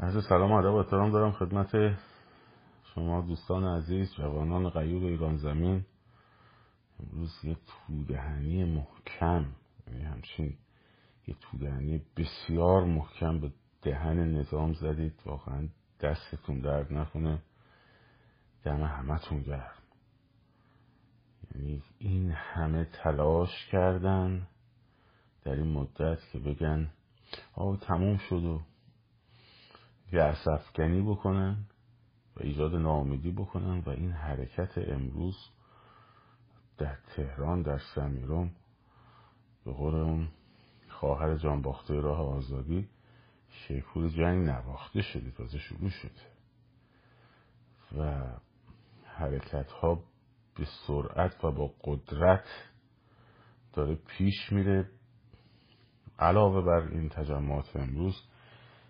عرض سلام ادب و احترام دارم خدمت شما دوستان عزیز جوانان غیور ایران زمین. امروز یه تودهنی محکم یعنی همچین یه تودهنی بسیار محکم به دهن نظام زدید. واقعا دستتون درد نکنه دم همتون گرم. یعنی این همه تلاش کردن در این مدت که بگن آه تموم شد و یأس افکنی بکنن و ایجاد ناامیدی بکنن و این حرکت امروز در تهران در سمیرون به قول خواهر جان باخته راه آزادی شیپور جنگ نواخته شده تازه شروع شده. و حرکت ها به سرعت و با قدرت داره پیش میره. علاوه بر این تجمعات امروز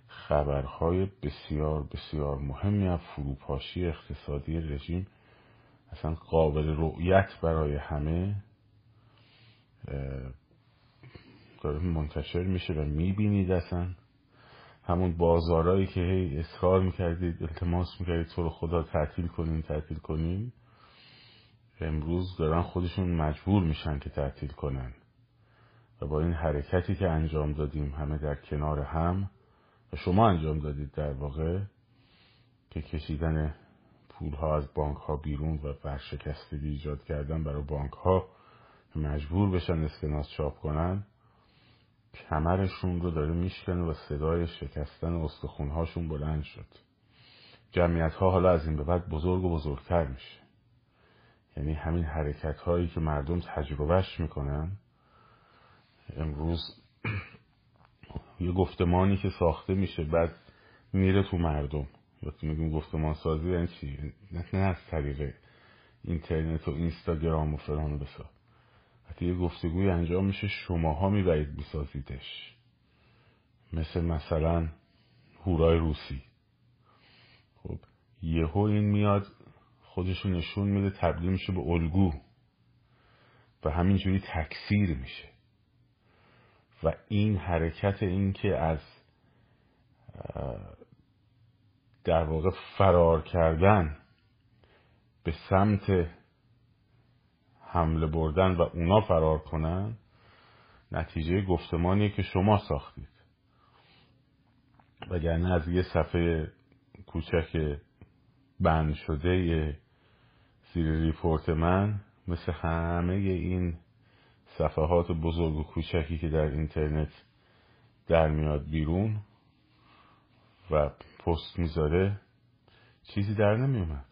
خبرهای بسیار بسیار مهمی از فروپاشی اقتصادی رژیم اصلا قابل رؤیت برای همه داره منتشر میشه و می‌بینید اصلا. همون بازارهایی که هی اصرار می‌کردید التماس می‌کردید تو رو خدا تعطیل کنین تعطیل کنین امروز دارن خودشون مجبور میشن که تعطیل کنن. و با این حرکتی که انجام دادیم همه در کنار هم شما انجام دادید در واقع که کشیدن پول ها از بانک ها بیرون و ورشکستگی ایجاد کردن برای بانک ها مجبور بشن اسکناس چاپ کنن کمرشون رو داره میشکنه و صدای شکستن استخون هاشون بلند شد. جمعیت ها حالا از این به بعد بزرگ و بزرگتر میشه. یعنی همین حرکت هایی که مردم تجربهش می‌کنن امروز یه گفتمانی که ساخته میشه بعد میره تو مردم. وقتی میگیم گفتمان سازی یعنی چی؟ نه از طریق اینترنت و اینستاگرام و فلان و بسا. وقتی یه گفتگوی انجام میشه شماها می‌برید بسازیدش. مثل مثلا هورای روسی. خب یهو این میاد خودشون نشون میده تبدیل میشه به الگو. و همینجوری تکثیر میشه. و این حرکت این که از در واقع فرار کردن به سمت حمله بردن و اونا فرار کنن نتیجه گفتمانیه که شما ساختید. وگرنه از یه صفحه کوچک بند شده زیر ریپورت من مثل همه این صفحات بزرگ و کوچکی که در اینترنت در میاد بیرون و پست می‌ذاره چیزی در نمیومد.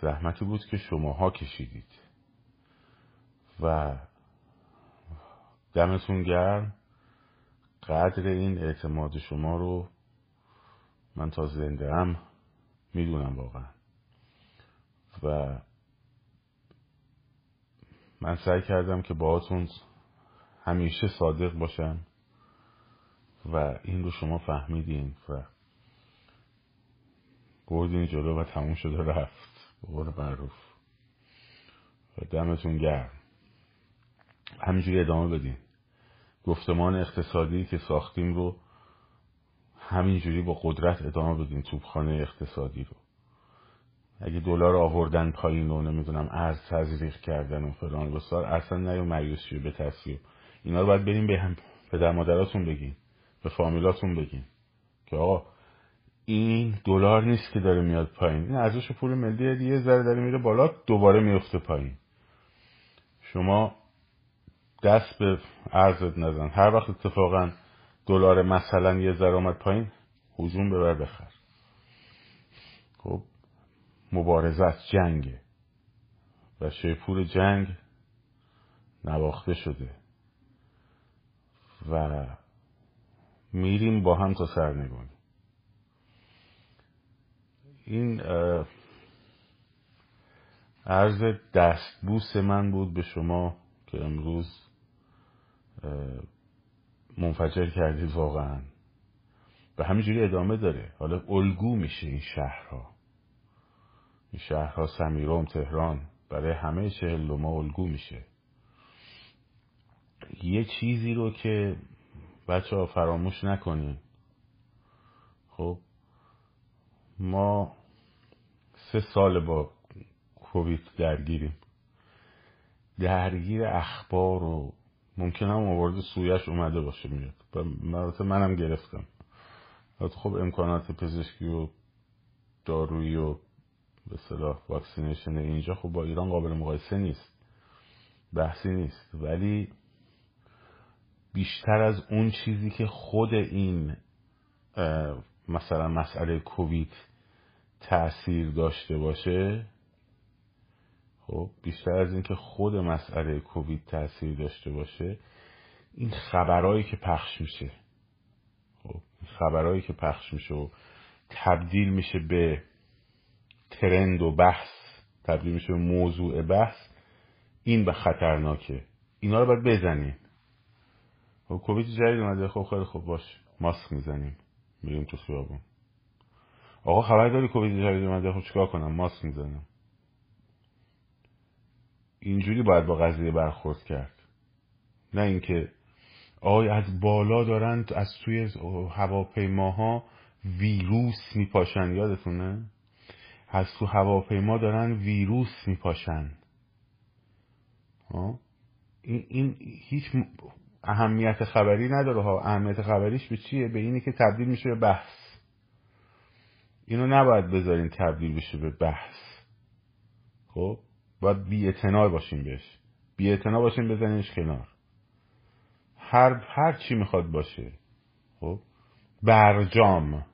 زحمتی بود که شماها کشیدید. و دمتون گرم. قدر این اعتماد شما رو من تا زنده هم می‌دونم واقعا. و من سعی کردم که باهاتون همیشه صادق باشم و این رو شما فهمیدین و بردین جلو و تموم شده رفت. به قول معروف. و دمتون گرم. همینجوری ادامه بدین. گفتمان اقتصادی که ساختیم رو همینجوری با قدرت ادامه بدین توپخانه اقتصادی رو. اگه دلار آوردن پایین و نمی‌دونم ارز تزریق کردن و فلان بسار اصلا نیو مایوس شید به تصویر. اینا رو باید بریم به هم پدر مادراتون بگین به فامیلاتون بگین که آقا این دلار نیست که داره میاد پایین. این ارزش پول ملی یه ذره داره میره بالا دوباره میفته پایین. شما دست به ارزت نزن. هر وقت اتفاقا دلار مثلا یه ذره آمد پایین هجوم ببر بخر. خب؟ مبارزت جنگه و شیپور جنگ نواخته شده. و میریم با هم تا سرنگونی این عرض دستبوس من بود به شما که امروز منفجر کردید واقعا. به همینجوری ادامه داره. حالا الگو میشه این شهرها. این شهرها سمیروم تهران برای همه چهل ما الگو میشه. یه چیزی رو که بچه ها فراموش نکنین. خب ما سه سال با کووید درگیریم. درگیر اخبار و ممکنه هم مورد سویش اومده باشه میاد. و منم گرفتم. خب امکانات پزشکی و دارویی و به صلاح واکسینیشن اینجا خب با ایران قابل مقایسه نیست. بحثی نیست. ولی بیشتر از اون چیزی که خود این مثلا مسئله کووید تاثیر داشته باشه خب بیشتر از اینکه خود مسئله کووید تاثیر داشته باشه این خبرهایی که پخش میشه خب خبرهایی که پخش میشه و تبدیل میشه به ترند و بحث تبدیل میشه به موضوع بحث. این به خطرناکه. اینا رو باید بزنیم. خب کووید جدید اومده. خب خیلی خوب. باش. ماسک می‌زنیم. میریم تو خیابون. آقا خبر داری کووید جدید اومده؟ خب چیکار کنم؟ ماسک می‌زنم. اینجوری باید با قضیه برخورد کرد. نه اینکه آقای از بالا دارن از توی هواپیماها ویروس میپاشن. یادتونه؟ از تو هواپیما دارن ویروس میپاشن. این, این هیچ اهمیت خبری نداره ها. اهمیت خبریش به چیه؟ به اینه که تبدیل میشه به بحث. اینو نباید بذارین تبدیل بشه به بحث. خب؟ باید بی باشین بهش. بی باشین بزنینش کنار. هر هر چی می‌خواد باشه. خب؟ برجام.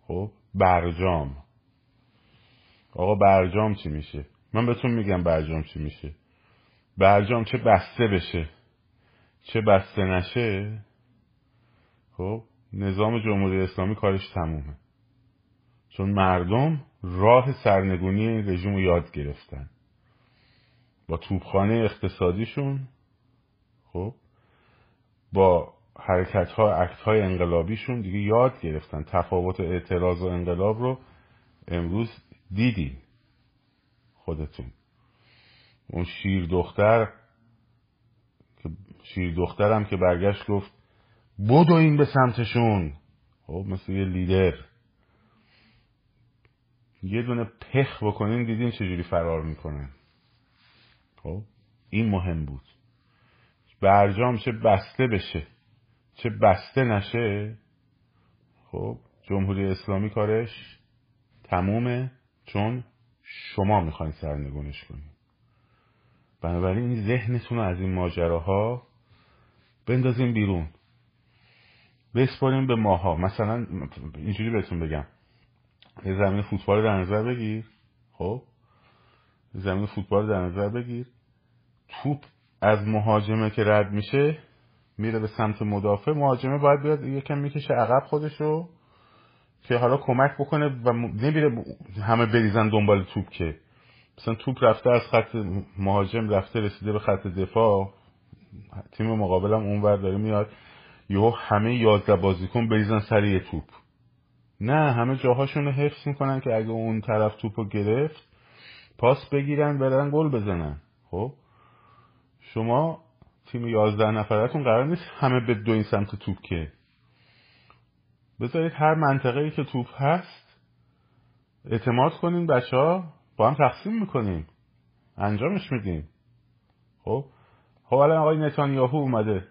خب؟ برجام. آقا برجام چی میشه؟ من بهتون میگم برجام چی میشه. برجام چه بسته بشه؟ چه بسته نشه؟ خب نظام جمهوری اسلامی کارش تمومه. چون مردم راه سرنگونی این رژیم رو یاد گرفتن. با توبخانه اقتصادیشون خب با حرکت ها اکت های انقلابیشون دیگه یاد گرفتن. تفاوت اعتراض و انقلاب رو امروز دیدین خودتون. اون شیر دختر شیر دخترم که برگشت گفت بدو این به سمتشون. خب مثل یه لیدر. یه دونه پخ بکنین دیدین چجوری فرار می‌کنن خب این مهم بود. برجام چه بسته بشه چه بسته نشه. خب جمهوری اسلامی کارش تمومه. چون شما می‌خواین سرنگونش کنید. بنابراین این ذهنتون رو از این ماجراها بندازیم بیرون. بسپاریم به ماها. مثلا اینجوری بهتون بگم. یه زمین فوتبال در نظر بگیر. خب؟ زمین فوتبال در نظر بگیر. توپ از مهاجمه که رد میشه میره به سمت مدافع. مهاجمه باید بیاد یکم می‌کشه عقب خودشو. که حالا کمک بکنه و نمیره همه بریزن دنبال توپ که. مثلا توپ رفته از خط مهاجم رفته رسیده به خط دفاع. تیم مقابلم اونور داره میاد. یهو همه یازده بازیکن بریزن سر یه توپ. نه همه جاهاشون رو حفظ می‌کنن که اگه اون طرف توپ رو گرفت پاس بگیرن برن گل بزنن. خب؟ شما تیم یازده نفرتون قرار نیست همه به دو این سمت توپ که. بذارید هر منطقه ای که توپ هست اعتماد کنین بچه ها با هم تقسیم می‌کنیم انجامش میدیم خب؟ خب الان آقای نتانیاهو اومده.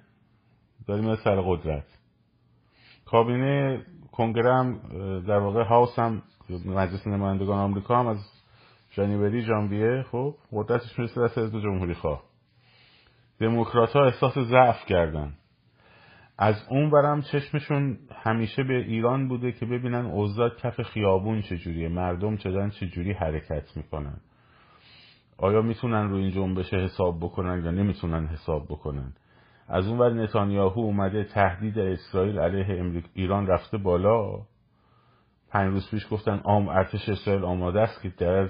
داریم سر قدرت. کابینه کنگره در واقع هاوس هم مجلس نمایندگان آمریکا هم از جانیوری ژانویه خب؟ قدرتش می‌رسه دست حزب جمهوری خواه دموکرات ها احساس ضعف کردن. از اون برم چشمشون همیشه به ایران بوده که ببینن اوضاع کف خیابون چجوریه مردم چدن چجوری حرکت می‌کنن. آیا می‌تونن رو این جنبش حساب بکنن یا نمی‌تونن حساب بکنن؟ از اون ور نتانیاهو اومده تهدید اسرائیل علیه ایران رفته بالا. پنج روز پیش گفتن آم ارتش اسرائیل آماده است که در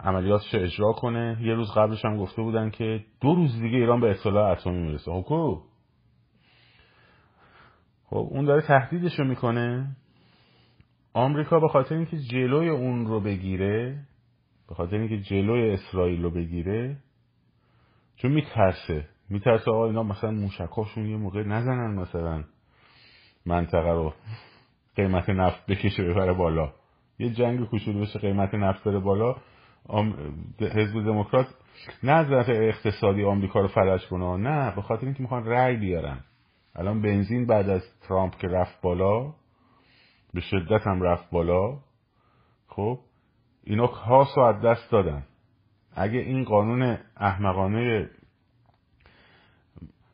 عملیاتش اجرا کنه. یه روز قبلش هم گفته بودن که دو روز دیگه ایران به اطلاع اتمی می‌رسه. خب خب اون داره تهدیدش رو می‌کنه. آمریکا به خاطر اینکه جلوی اون رو بگیره به خاطر اینکه جلوی اسرائیل رو بگیره چون میترسه. میترسه آقا اینا مثلا موشکاشون یه موقع نزنن مثلا منطقه رو. قیمت نفت بکشه ببره بالا. یه جنگ کوچولو بشه قیمت نفت بره بالا. حزب دموکرات نه از اقتصادی آمریکا رو فلج کنه نه. به خاطر اینکه می‌خوان رأی بیارن. الان بنزین بعد از ترامپ که رفت بالا به شدت هم رفت بالا. خب اینا کاس از دست دادن. اگه این قانون احمقانه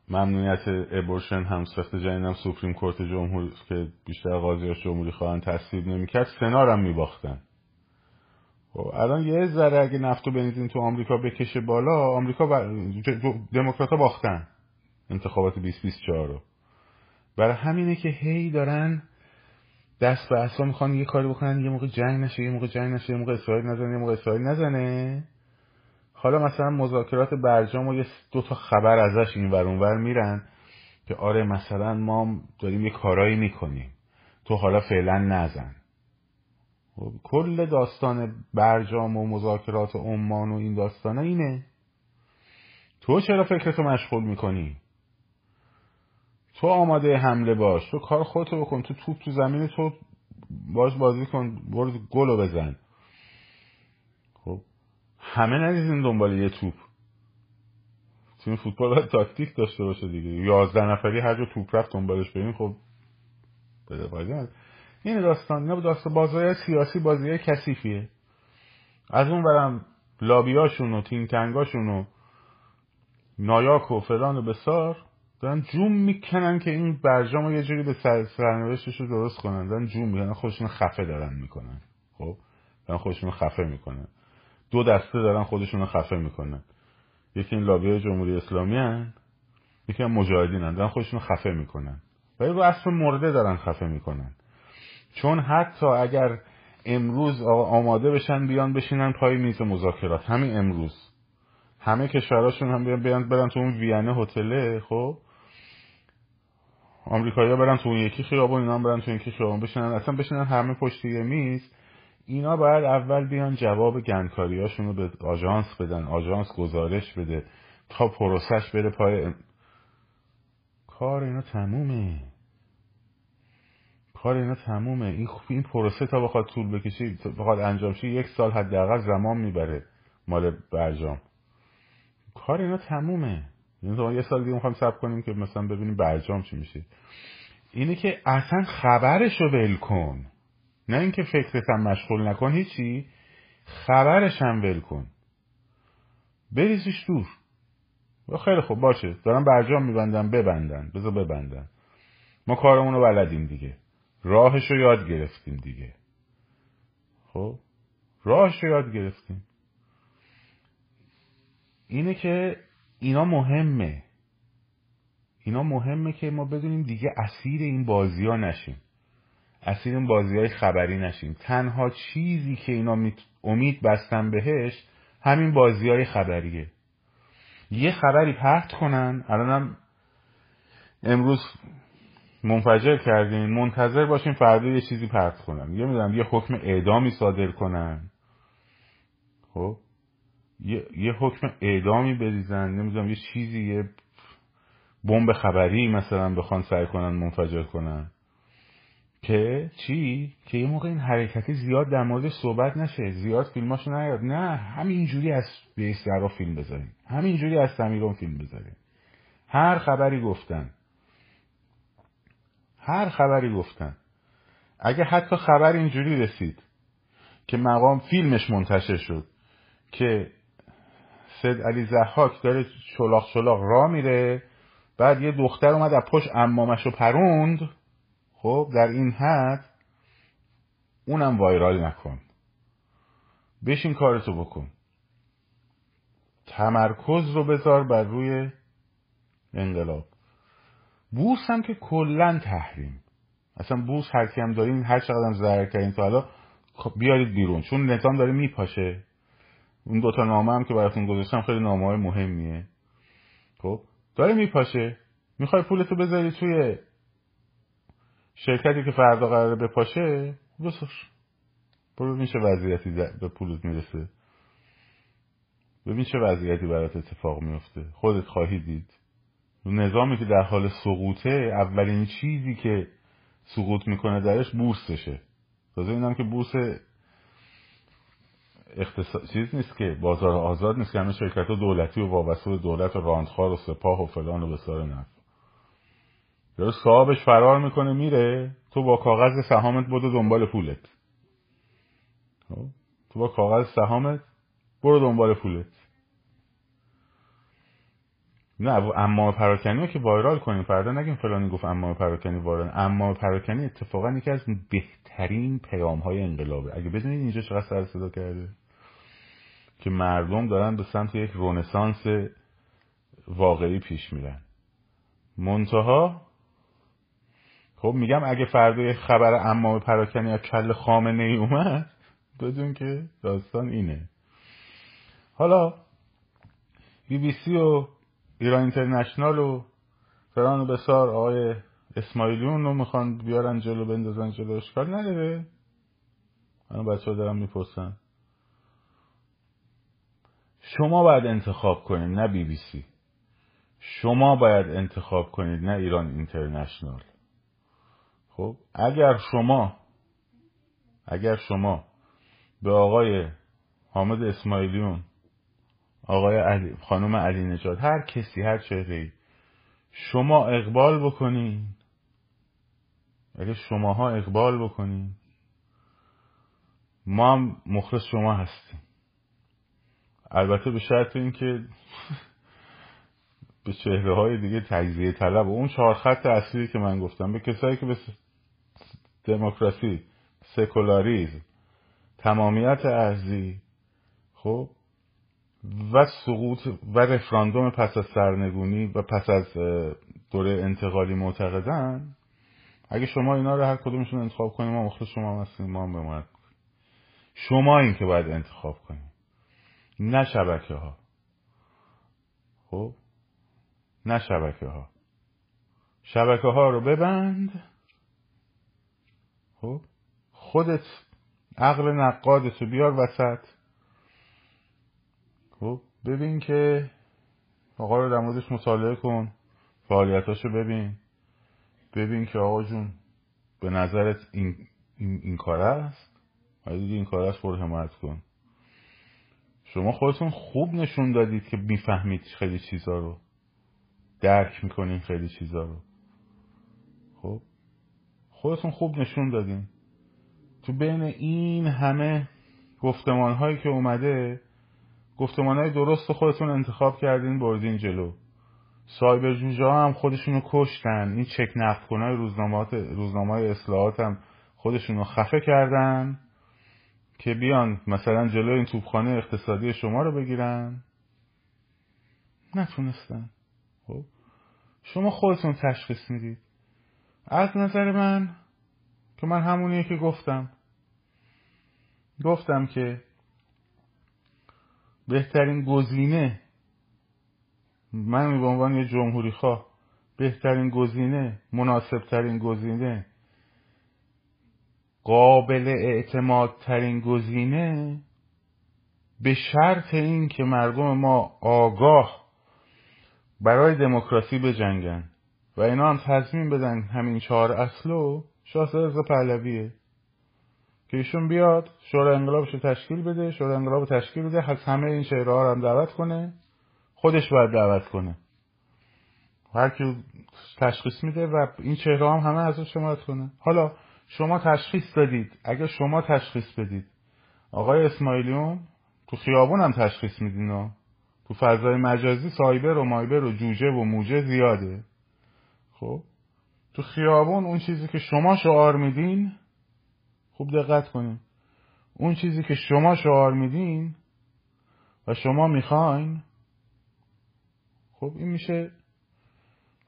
ممنوعیت ابورشن هم سخت جنین سوپریم کورت جمهوری که بیشتر قاضیاش جمهوری خواهن تصویب نمی‌کرد سنار هم میباختن. خب الان یه ذره اگه نفت و بنزین تو آمریکا بکشه بالا آمریکا ب... دموکرات باختن. انتخابات 2024 رو. برای همینه که هی دارن دست به اصلا می‌خوان یه کاری بکنن یه موقع جنگ نشه یه موقع جنگ نشه یه موقع اسرائیل نزنه یه موقع اسرائیل نزنه. حالا مثلا مذاکرات برجام و یه دو تا خبر ازش این ور ور میرن که آره مثلا ما داریم یه کارایی می‌کنیم. تو حالا فعلا نزن. خب، کل داستان برجام و مذاکرات عمان و این داستان اینه. تو چرا فکرتو مشغول می‌کنی؟ تو آماده حمله باش. تو کار خودتو بکن. تو توپ تو زمین تو باش بازی کن. برو گلو بزن. خب همه نریزین دنبال یه توپ. تیم فوتبال باید تاکتیک داشته باشه دیگه. یازده نفری هر جا توپ رفت دنبالش بریم. خب بده این داستان نه داستان بازای سیاسی بازی کثیفیه. از اون برم لابیاشون و تینکنگاشون و نایاک و فلان و بسار دارن جوم می‌کنن که این برجام یه جوری به سرنوشتش رو درست کنن. دارن جوم می‌کنن خودشون خفه دارن می‌کنن. خب؟ دارن خودشون خفه می‌کنن. دو دسته دارن خودشون خفه می‌کنن. یکی این لابی جمهوری اسلامی هن یکی هم مجاهدین هن. دارن خودشون خفه می‌کنن. ولی رو اصل مرده دارن خفه می‌کنن. چون حتی اگر امروز آماده بشن بیان بشینن پای میز مذاکرات. همین امروز. همه کشوراشون هم بیان برن تو اون وینه هتله خب؟ آمریکایی‌ها برن تو اون یکی خیابون اینا هم برن تو یکی خیابون بشینن. اصلا بشینن همه پشت یه میز. اینا باید اول بیان جواب گندکاریاشون رو به آژانس بدن آژانس گزارش بده تا پروسش بره پای کار اینا تمومه. کار اینا تمومه. این این پروسه تا بخواد طول بکشه بخواد انجام شه یک سال حداقل زمان می‌بره مال برجام. کار اینا تمومه. یعنی یه سال دیگه می‌خوایم سب کنیم که مثلا ببینیم برجام چی میشه. اینه که اصلا خبرش رو ول کن. نه اینکه فکرت هم مشغول نکن هیچی. خبرش هم ول کن. بریزش دور. خیلی خوب باشه. دارم برجام میبندن ببندن. بذار ببندن. ما کارمون رو بلدیم دیگه. راهش رو یاد گرفتیم دیگه. خب؟ راهش رو یاد گرفتیم. اینه که اینا مهمه. اینا مهمه که ما بدونیم دیگه اسیر این بازی ها نشیم. اسیر این بازی های خبری نشیم. تنها چیزی که اینا امید بستن بهش همین بازی های خبریه. یه خبری پخت کنن. الانم امروز منفجر کردین. منتظر باشین فردا یه چیزی پرت کنن. یه می‌دونم یه حکم اعدامی صادر کنن. خب؟ یه, یه حکم اعدامی بریزن نمی‌دونم یه چیزی یه بمب خبری مثلا بخوان سعی کنن منفجر کنن. که چی؟ که یه موقع این حرکتی زیاد در موردش صحبت نشه زیاد فیلماشو نیاد. نه همینجوری از بیس فیلم بذاریم. همینجوری از سمیرون فیلم بذاریم. هر خبری گفتن. هر خبری گفتن. اگه حتی خبر اینجوری رسید که مقام فیلمش منتشر شد که سید علی زحاک داره شلاق شلاق را میره. بعد یه دختر اومد از پشت امامش رو پروند. خب در این حد اونم وایرال نکن. بشین کارتو بکن. تمرکز رو بذار بر روی انقلاب. بورس هم که کلا تحریم. اصلا بورس هر کی هم دارین هر چقدر هم ضرر کردین تا حالا خب بیارید بیرون. چون نظام داره میپاشه. اون دوتا نامه هم که براتون گذاشتم خیلی نامه های مهمیه. خب؟ داره میپاشه. می‌خوای پولتو بذاری توی شرکتی که فردا قراره بپاشه؟ بساش. برو چه وضعیتی به پولت می‌رسه. ببین چه وضعیتی برات اتفاق میفته خودت خواهی دید. نظامی که در حال سقوطه اولین چیزی که سقوط می‌کنه درش بورسشه. تازه اینم که بورس اقتصاد چیز نیست که بازار آزاد نیست که همه شرکت ها دولتی و وابسته به دولت و راندخار و سپاه و فلان و بسار نفت. یا صاحبش فرار می‌کنه میره. تو با کاغذ سهامت برو دنبال پولت. خب؟ تو با کاغذ سهامت برو دنبال پولت. نه اما پراکنی که وایرال کنیم. فردا نگیم فلانی گفت اما پراکنی وایرال. اما پراکنی اتفاقا یکی از بهترین پیام های انقلابه. اگه بدونید اینجا چقدر سر صدا کرده. که مردم دارن به سمت یک رونسانس واقعی پیش میرن. منتها خب میگم اگه فردا یه خبر اما پراکنی از کل خامنه ای اومد بدون که داستان اینه. حالا بی بی سی و ایران اینترنشنال و فران و بسار آقای اسماعیلیون رو می‌خوان بیارن جلو بندازن جلو اشکال نداره. من بچه ها دارم می‌پرسن. شما باید انتخاب کنید نه بی بی سی. شما باید انتخاب کنید نه ایران اینترنشنال. خب اگر شما اگر شما به آقای حامد اسماعیلیون آقای علی خانم علی نجات هر کسی هر چهره شما اقبال بکنین. اگه شماها اقبال بکنین ما هم مخلص شما هستیم. البته به شرط اینکه به چهره های دیگه تجزیه طلب و اون چهار خط اصلی که من گفتم به کسایی که به دموکراسی سکولاریزم تمامیت ارزی خب و سقوط و رفراندوم پس از سرنگونی و پس از دوره انتقالی معتقدن اگه شما اینا رو هر کدومشون انتخاب کنیم ما مخلص شما هستیم ما هم بماند شما این که باید انتخاب کنیم. نه شبکه ها خب؟ نه شبکه ها شبکه ها رو ببند. خب؟ خودت عقل نقادتو بیار وسط. خب؟ ببین که آقا رو در موردش مطالعه کن. فعالیتاشو ببین. ببین که آقا جون به نظرت این, این, این کار است؟ دیگه این کار است؟ برو حمایت کن. شما خودتون خوب نشون دادید که می‌فهمید خیلی چیزا رو. درک می‌کنین خیلی چیزا رو. خب؟ خودتون خوب نشون دادین. تو بین این همه گفتمان هایی که اومده گفتمان های درست خودتون انتخاب کردین بردین جلو. سایبر جوجا هم خودشونو کشتن. این چک نفت کنای روزنامه های اصلاحات هم خودشونو خفه کردن. که بیان مثلا جلو این توبخانه اقتصادی شما رو بگیرن؟ نتونستن. خب. شما خودتون تشخیص می‌دید. از نظر من که من همونیه که گفتم. گفتم که بهترین گزینه من به عنوان یه جمهوری خواه بهترین گزینه مناسب ترین گزینه قابل اعتماد ترین گزینه به شرط این که مردم ما آگاه برای دموکراسی بجنگن و اینا هم تصمیم بدن همین چهار اصلو شاه رضا پهلویه. که ایشون بیاد شورای انقلابش تشکیل بده شورای انقلاب تشکیل بده از همه این شهرها ها رو هم دعوت کنه خودش باید دعوت کنه. هر کی تشخیص میده و این چهره هم همه ازش حمایت کنه. حالا شما تشخیص دادید اگر شما تشخیص بدید. آقای اسماعیلیون تو خیابون هم تشخیص میدین تو فضای مجازی سایبر و مایبر و جوجه و موجه زیاده. خب؟ تو خیابون اون چیزی که شما شعار میدین خوب دقت کنین. اون چیزی که شما شعار میدین و شما می‌خواین خب این میشه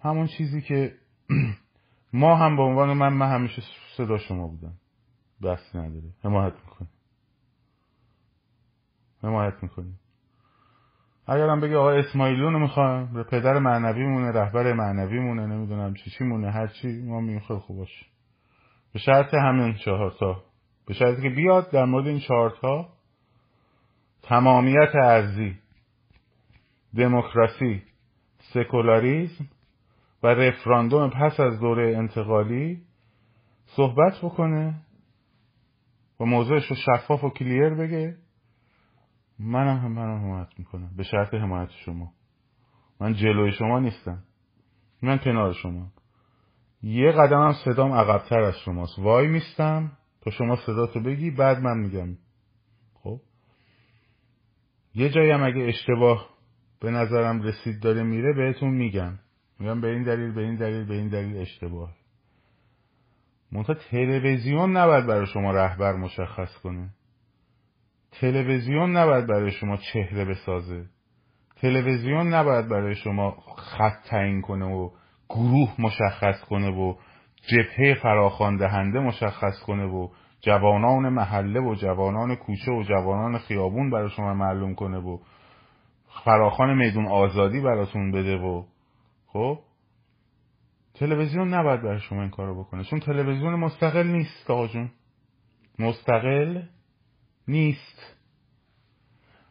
همون چیزی که ما هم به عنوان من من همیشه صدا شما بودم. بس نداره حمایت می‌کنیم حمایت می‌کنیم اگرم بگه آقای اسماعیلون رو می‌خوایم به پدر معنوی مونه رهبر معنوی مونه نمی‌دونم چی چی مونه هر چی ما میگیم خیلی خوب باشه. به شرط همین چهار تا به شرطی که بیاد در مورد این چهار تا تمامیت ارزی دموکراسی سکولاریزم و رفراندوم پس از دوره انتقالی صحبت بکنه و موضوعش رو شفاف و کلیر بگه. منم هم منم حمایت می‌کنم به شرط حمایت شما. من جلوی شما نیستم. من کنار شما. یه قدم هم صدام عقبتر از شماست. وای میستم تا شما صداتو بگی بعد من میگم. خب؟ یه جایی هم اگه اشتباه به نظرم رسید داره میره بهتون میگم. میگم به این دلیل به این دلیل به این دلیل اشتباه. منتها تلویزیون نباید برای شما رهبر مشخص کنه. تلویزیون نباید برای شما چهره بسازه. تلویزیون نباید برای شما خط تعیین کنه و گروه مشخص کنه و جبهه فراخوان دهنده مشخص کنه و جوانان محله و جوانان کوچه و جوانان خیابون برای شما معلوم کنه و فراخان میدون آزادی براتون بده و خب؟ تلویزیون نباید برای شما این کارو بکنه. چون تلویزیون مستقل نیست آقا جون. مستقل نیست.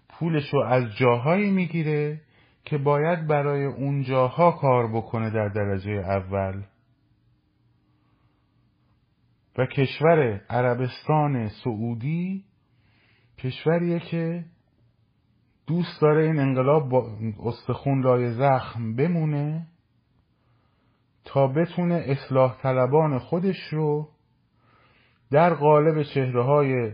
پولشو از جاهایی می‌گیره که باید برای اون جاها کار بکنه در درجه اول. و کشور عربستان سعودی کشوریه که دوست داره این انقلاب با استخون لای زخم بمونه تا بتونه اصلاح طلبان خودش رو در قالب چهره های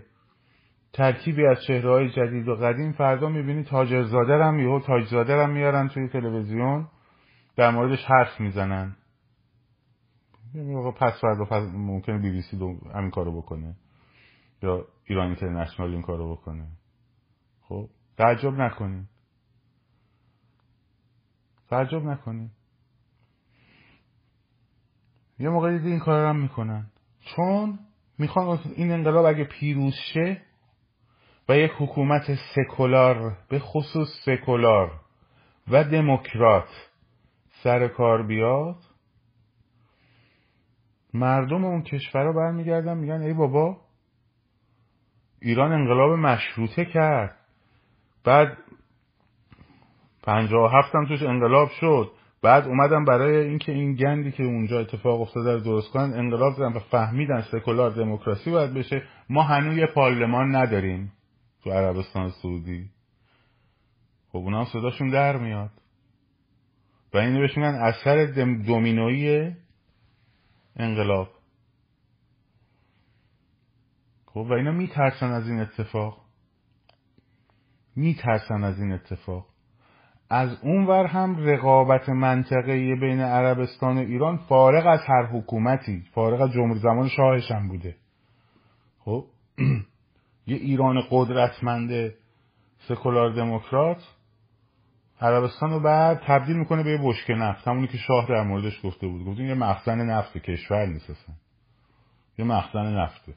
ترکیبی از چهره های جدید و قدیم فردا می‌بینی تاجرزاده هم یهو تاجزاده هم میارن توی تلویزیون در موردش حرف می‌زنن. پس فردا پس ممکنه بی بی سی همین کارو بکنه یا ایران اینترنشنال این کارو بکنه. خب؟ تعجب نکنین. تعجب نکنین. یه موقع دیدی این کار هم می‌کنن. چون می‌خوان این انقلاب اگه پیروز شه و یک حکومت سکولار به خصوص سکولار و دموکرات سر کار بیاد مردم اون کشور رو برمیگردن میگن ای بابا ایران انقلاب مشروطه کرد. بعد پنجاه هفتم توش انقلاب شد. بعد اومدن برای اینکه این گندی که اونجا اتفاق افتاده رو درست کنن انقلاب زدن و فهمیدن سکولار دموکراسی باید بشه. ما هنوز پارلمان نداریم تو عربستان سعودی. خب اونا صداشون در میاد. و اینو بهش میگن اثر دومینویی انقلاب. خب و اینا میترسن از این اتفاق. میترسن از این اتفاق. از اونور هم رقابت منطقه بین عربستان و ایران فارغ از هر حکومتی فارغ از جمهوری زمان شاهش هم بوده. خب یه ایران قدرتمند سکولار دموکرات عربستان رو بعد تبدیل می‌کنه به یه بشکه نفت. همونی که شاه در موردش گفته بود. گفت یه مخزن نفت کشور نیست اصلا. یه مخزن نفته.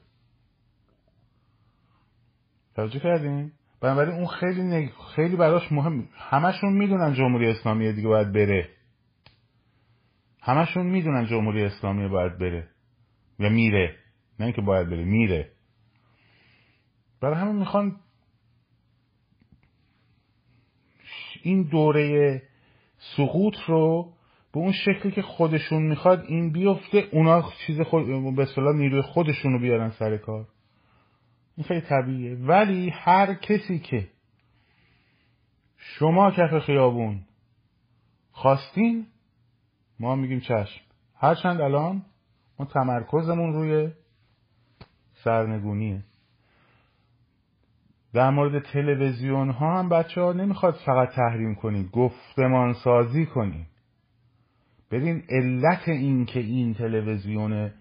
توجه کردین؟ بنابراین اون خیلی نگ... خیلی براش مهم. همشون می‌دونن جمهوری اسلامی دیگه باید بره. همشون می‌دونن جمهوری اسلامی باید بره. یا میره. نه اینکه باید بره میره. برای همین می‌خوان این دوره سقوط رو به اون شکلی که خودشون می‌خواد این بیفته اونا چیز خود به نیروی خودشون رو بیارن سر کار. این خیلی طبیعیه. ولی هر کسی که شما کف خیابون خواستین ما میگیم چشم. هرچند الان ما تمرکزمون روی سرنگونیه. در مورد تلویزیون ها هم بچه ها نمی‌خواد فقط تحریم کنید گفتمان سازی کنید. ببین علت این که این تلویزیون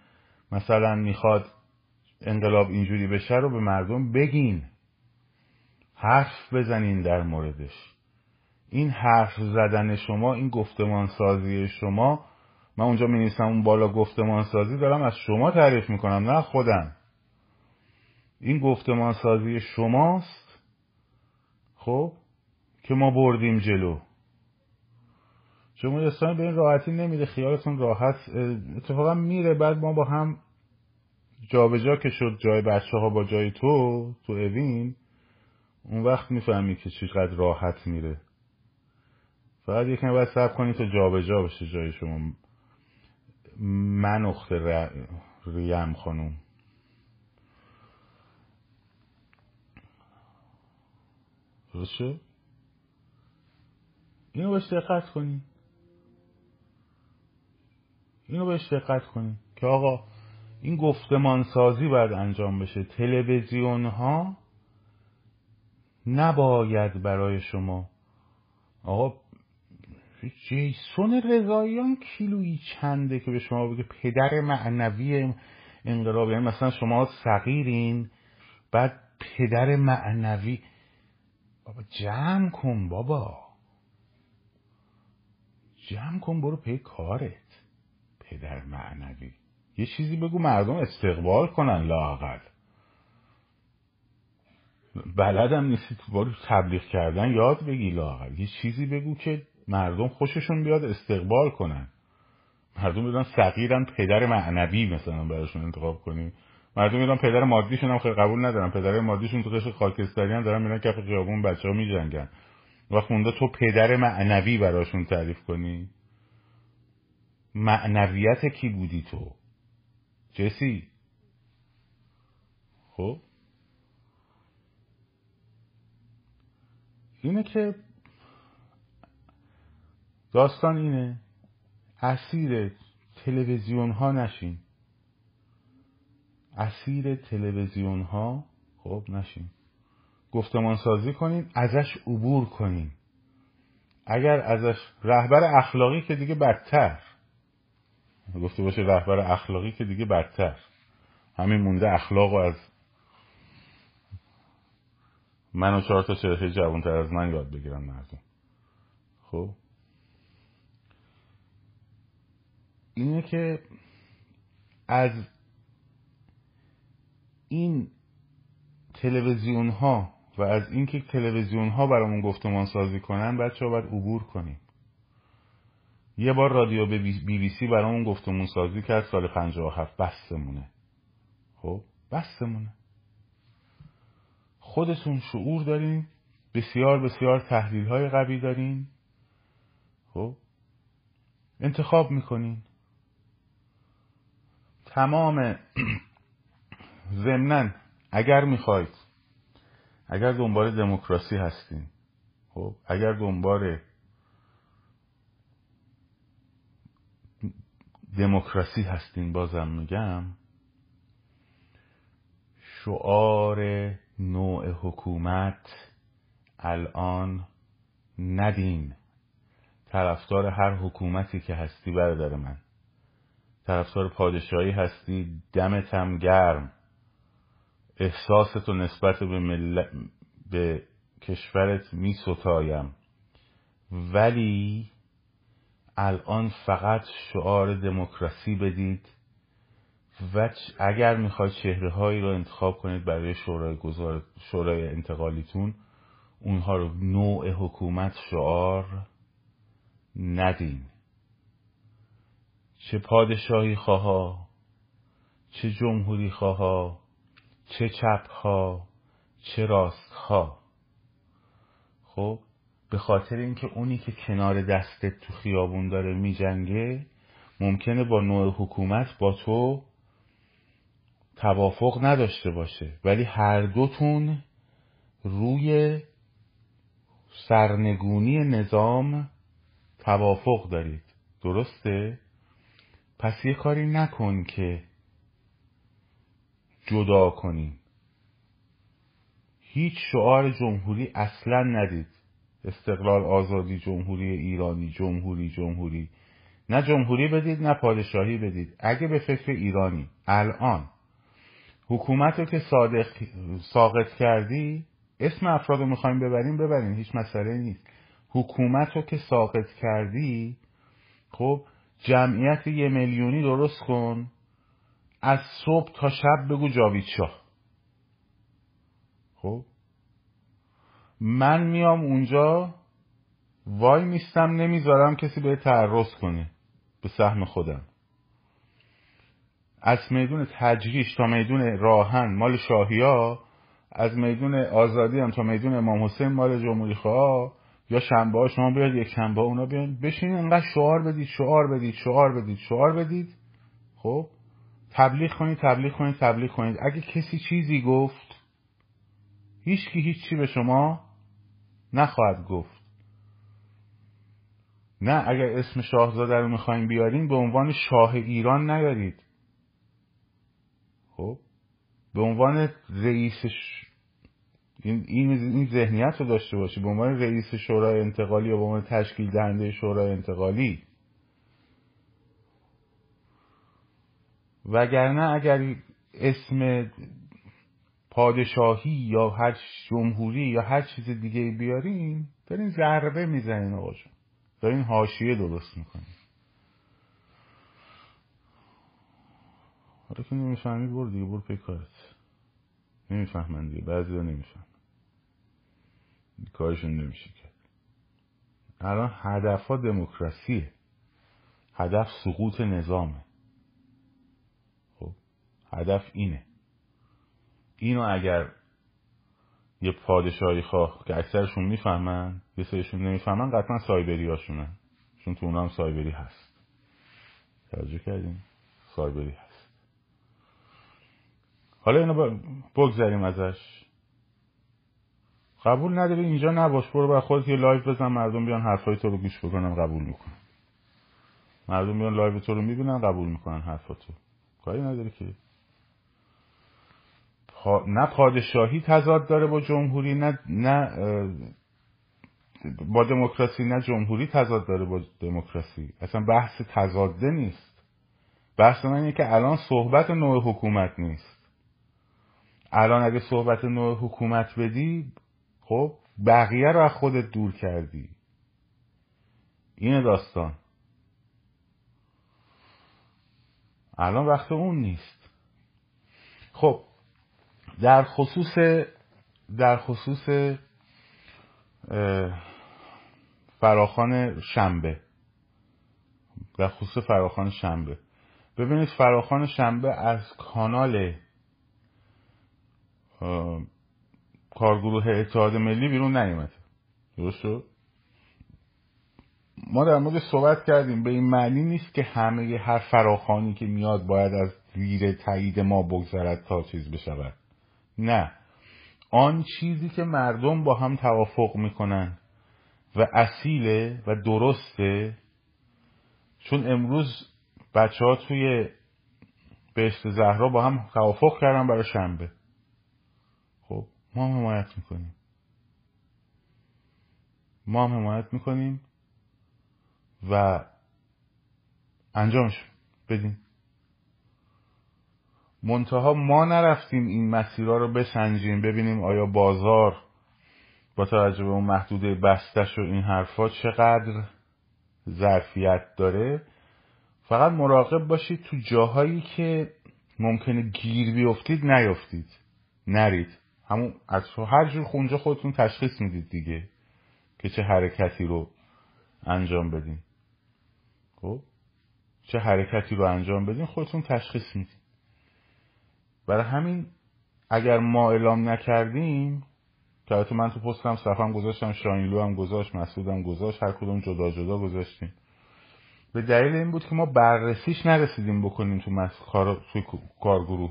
مثلا می‌خواد انقلاب اینجوری بشه رو به مردم بگین. حرف بزنین در موردش. این حرف زدن شما این گفتمان سازی شما من اونجا می اون بالا گفتمان سازی دارم از شما تعریف می‌کنم نه خودم. این گفتمان سازی شماست خب که ما بردیم جلو. شما اسلامی به این راحتی نمیده خیالتون راحت اتفاقا میره بعد ما با هم جابجا جا که شد جای بچه ها با جای تو تو اوین اون وقت می‌فهمی که چقدر راحت میره. فقط یکم باید سب کنی تا جابجا جا بشه جای شما. من اخت ریم خانوم. درست اینو بهش دقت کنی. اینو بهش دقت کنی. که آقا این گفتمان سازی باید انجام بشه. تلویزیون ها نباید برای شما. آقا جیسون رضاییان کیلویی چنده که به شما بگه پدر معنوی انقلاب یعنی مثلا شما صغیرین بعد پدر معنوی. بابا جمع کن بابا. جمع کن برو پی کارت. پدر معنوی. یه چیزی بگو مردم استقبال کنن لاقل بلدم نیستی تو بارو تبلیغ کردن یاد بگی لاقل یه چیزی بگو که مردم خوششون بیاد استقبال کنن. مردم بدن صغیرن پدر معنوی مثلا براشون انتخاب کنیم مردم می‌دونن پدر مادیشون هم خیلی قبول ندارن. پدر مادیشون تو قشر خاکستری هم دارن میرن کف خیابون بچه ها میجنگن. و خونده تو پدر معنوی براشون تعریف کنی. معنویت کی بودی تو؟ جسی خب. اینه که داستان اینه. اسیر تلویزیون ها نشین. اسیر تلویزیون ها خب نشین. گفتمان سازی کنین ازش عبور کنین. اگر ازش رهبر اخلاقی که دیگه بدتر. گفته باشه رهبر اخلاقی که دیگه بدتر. همین مونده اخلاق از من و چهار تا چرخه جوانتر از من یاد بگیرم مردم. خب؟ اینه که از این تلویزیون ها و از اینکه تلویزیون ها برامون گفتمان سازی کنن بچه ها باید عبور کنیم. یه بار رادیو بی بی سی برامون گفتمون سازی کرد سال 57 بستمونه. خب؟ بستمونه. خودتون شعور دارین بسیار بسیار تحلیل های قوی دارین. خب؟ انتخاب می‌کنین. تمام ضمنا اگر می‌خواید اگر دنبال دموکراسی هستین خب؟ اگر دنبال دموکراسی هستین بازم میگم شعار نوع حکومت الان ندین. طرفدار هر حکومتی که هستی برادر من. طرفدار پادشاهی هستی دمتم گرم. احساستو نسبت به, مل... به کشورت می ستایم ولی الان فقط شعار دموکراسی بدید و اگر می‌خواید چهره هایی رو انتخاب کنید برای شورای, گذار... شورای انتقالیتون اونها رو نوع حکومت شعار ندین. چه پادشاهی خواها چه جمهوری خواها چه چپ ها چه راست ها خب؟ به خاطر اینکه اونی که کنار دستت تو خیابون داره میجنگه ممکنه با نوع حکومت با تو توافق نداشته باشه. ولی هر دوتون روی سرنگونی نظام توافق دارید. درسته؟ پس یه کاری نکن که جدا کنیم. هیچ شعار جمهوری اصلا ندید. استقلال آزادی جمهوری ایرانی جمهوری جمهوری. نه جمهوری بدید نه پادشاهی بدید. اگه به فکر ایرانی الان حکومت رو که صادق ساقط کردی اسم افراد رو می‌خوایم ببریم ببریم. هیچ مسئله نیست. حکومت رو که ساقط کردی خب جمعیت یه میلیونی درست کن. از صبح تا شب بگو جاوید شاه. خب من میام اونجا وای میستم نمی‌ذارم کسی به تعرض کنه به سهم خودم. از میدون تجریش تا میدون راهن مال شاهی ها از میدون آزادی هم تا میدون امام حسین مال جمهوری خواه یا شنبه ها شما بیاد یک شنبه اونا بیان بشین انقدر شعار بدید شعار بدید شعار بدید شعار بدید. خب؟ تبلیغ کنید تبلیغ کنید تبلیغ کنید. اگه کسی چیزی گفت هیچکی هیچی به شما نخواهد گفت. نه اگر اسم شاهزاده رو می‌خواین بیارین به عنوان شاه ایران نیارید. خب به عنوان رئیس این این ذهنیت رو داشته باشی. به عنوان رئیس شورای انتقالی یا به عنوان تشکیل دهنده شورای انتقالی. وگرنه اگر اسم پادشاهی یا هر جمهوری یا هر چیز دیگه بیارین دارین ضربه می‌زنین آقا جون دارین حاشیه درست می‌کنین. حالا که نمی‌فهمی برو دیگه برو پی کارت. نمی‌فهمن دیگه بعضی ها نمیفهم کارشون نمیشه کرد. الان هدف ها دموکراسیه. هدف سقوط نظامه. خب هدف اینه. اینو اگر یه پادشاهی خواه که اکثرشون می‌فهمن یه سریشون نمی‌فهمن قطعا سایبری هاشونن چون تو اونا سایبری هست. توجه کردیم سایبری هست. حالا اینو بگذاریم ازش. قبول نداری؟ اینجا نباش. برو بر خودت یه live بزن مردم بیان حرفای تو رو گوش بکنن قبول می‌کنن. مردم بیان لایو تو رو می‌بینن قبول می‌کنن حرفاتو. کاری نداری که؟ نه پادشاهی تضاد داره با جمهوری نه نه با دموکراسی نه جمهوری تضاد داره با دموکراسی. اصلا بحث تضاده نیست. بحث من اینه که الان صحبت نوع حکومت نیست. الان اگه صحبت نوع حکومت بدی خب بقیه رو از خودت دور کردی. این داستان. الان وقت اون نیست. خب در خصوص در خصوص فراخان شنبه. در خصوص فراخان شنبه. ببینید فراخان شنبه از کانال کارگروه اتحاد ملی بیرون نیومده. درست ما در مورد صحبت کردیم. به این معنی نیست که همه هر فراخانی که میاد باید از زیر تایید ما بگذرد تا چیز بشود. نه. آن چیزی که مردم با هم توافق می‌کنن و اصیله و درسته چون امروز بچه ها توی بهشت زهرا با هم توافق کردن برای شنبه. خب ما هم حمایت می‌کنیم. ما هم حمایت می‌کنیم و انجامش بدیم. منتها ما نرفتیم این مسیرها رو بسنجیم ببینیم آیا بازار با توجه به اون محدوده بستش و این حرفا چقدر ظرفیت داره. فقط مراقب باشید تو جاهایی که ممکنه گیر بیفتید نیفتید نرید. همون از هر جور خونجا خودتون تشخیص می‌دید دیگه که چه حرکتی رو انجام بدین. خب؟ چه حرکتی رو انجام بدین خودتون تشخیص می‌دید. برای همین اگر ما اعلام نکردیم که من تو پستم صفم گذاشتم شاینلو هم گذاشت مسعودم گذاشت هر کدوم جدا جدا گذاشتیم. به دلیل این بود که ما بررسیش نرسیدیم بکنیم تو کار... توی کارگروه.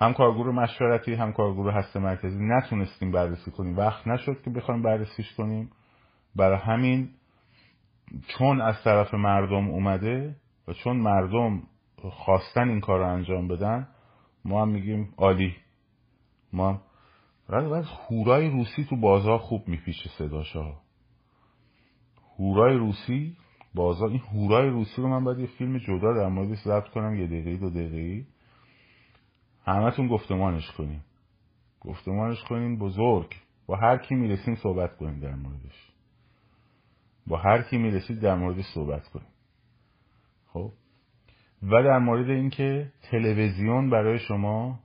هم کارگروه مشورتی هم کارگروه هسته مرکزی. نتونستیم بررسی کنیم. وقت نشد که بخوایم بررسیش کنیم. برای همین چون از طرف مردم اومده و چون مردم خواستن این کار رو انجام بدن ما هم میگیم عالی. ما ولی هورای روسی تو بازار خوب میپیشه صداشا. هورای روسی بازار این هورای روسی رو من باید یه فیلم جدا در موردش ضبط کنم یه دقیقه دو دقیقه همتون گفتمانش کنیم گفتمانش کنیم بزرگ. با هر کی می‌رسیم صحبت کنیم در موردش. با هر کی می‌رسید در موردش صحبت کنیم خب؟ و در مورد اینکه تلویزیون برای شما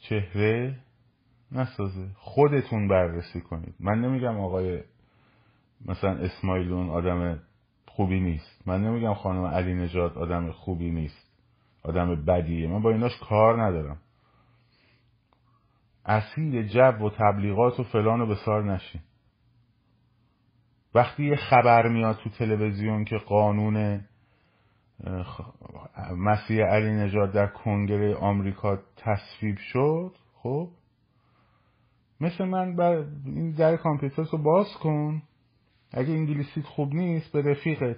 چهره نسازه. خودتون بررسی کنید. من نمیگم آقای مثلا اسماعیلون آدم خوبی نیست. من نمیگم خانم علی نجات آدم خوبی نیست. آدم بدیه. من با ایناش کار ندارم. اسیر جب و تبلیغات و فلان و بسار نشین. وقتی یه خبر میاد تو تلویزیون که قانون مسیح علی نجات در کنگره آمریکا تصویب شد خب؟ مثل من بر این در کامپیوتر رو باز کن. اگه انگلیسیت خوب نیست به رفیقت.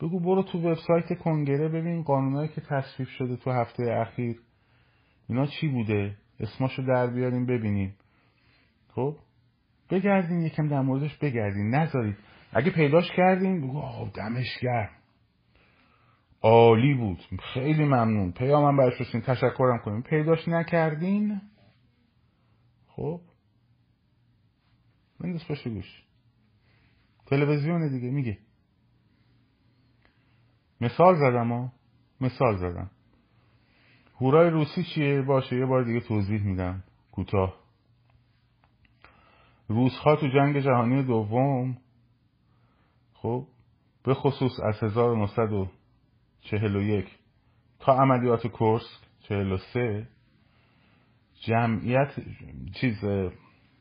بگو برو تو وبسایت کنگره ببین قانونایی که تصویب شده تو هفته اخیر. اینا چی بوده؟ اسماشو در بیاریم ببینیم. خب؟ بگردین یکم در موردش بگردین. نذارید. اگه پیداش کردین بگو آه دمش گرم. عالی بود. خیلی ممنون. پیامم برش رسین تشکرم کنیم. پیداش نکردین؟ خب. بنداز پشت گوش تلویزیون دیگه میگه. مثال زدم ها. مثال زدم. هورای روسی چیه؟ باشه یه بار دیگه توضیح میدم. کوتاه. روسها تو جنگ جهانی دوم. خب به خصوص از 1941 تا عملیات کورسک 43 جمعیت چیز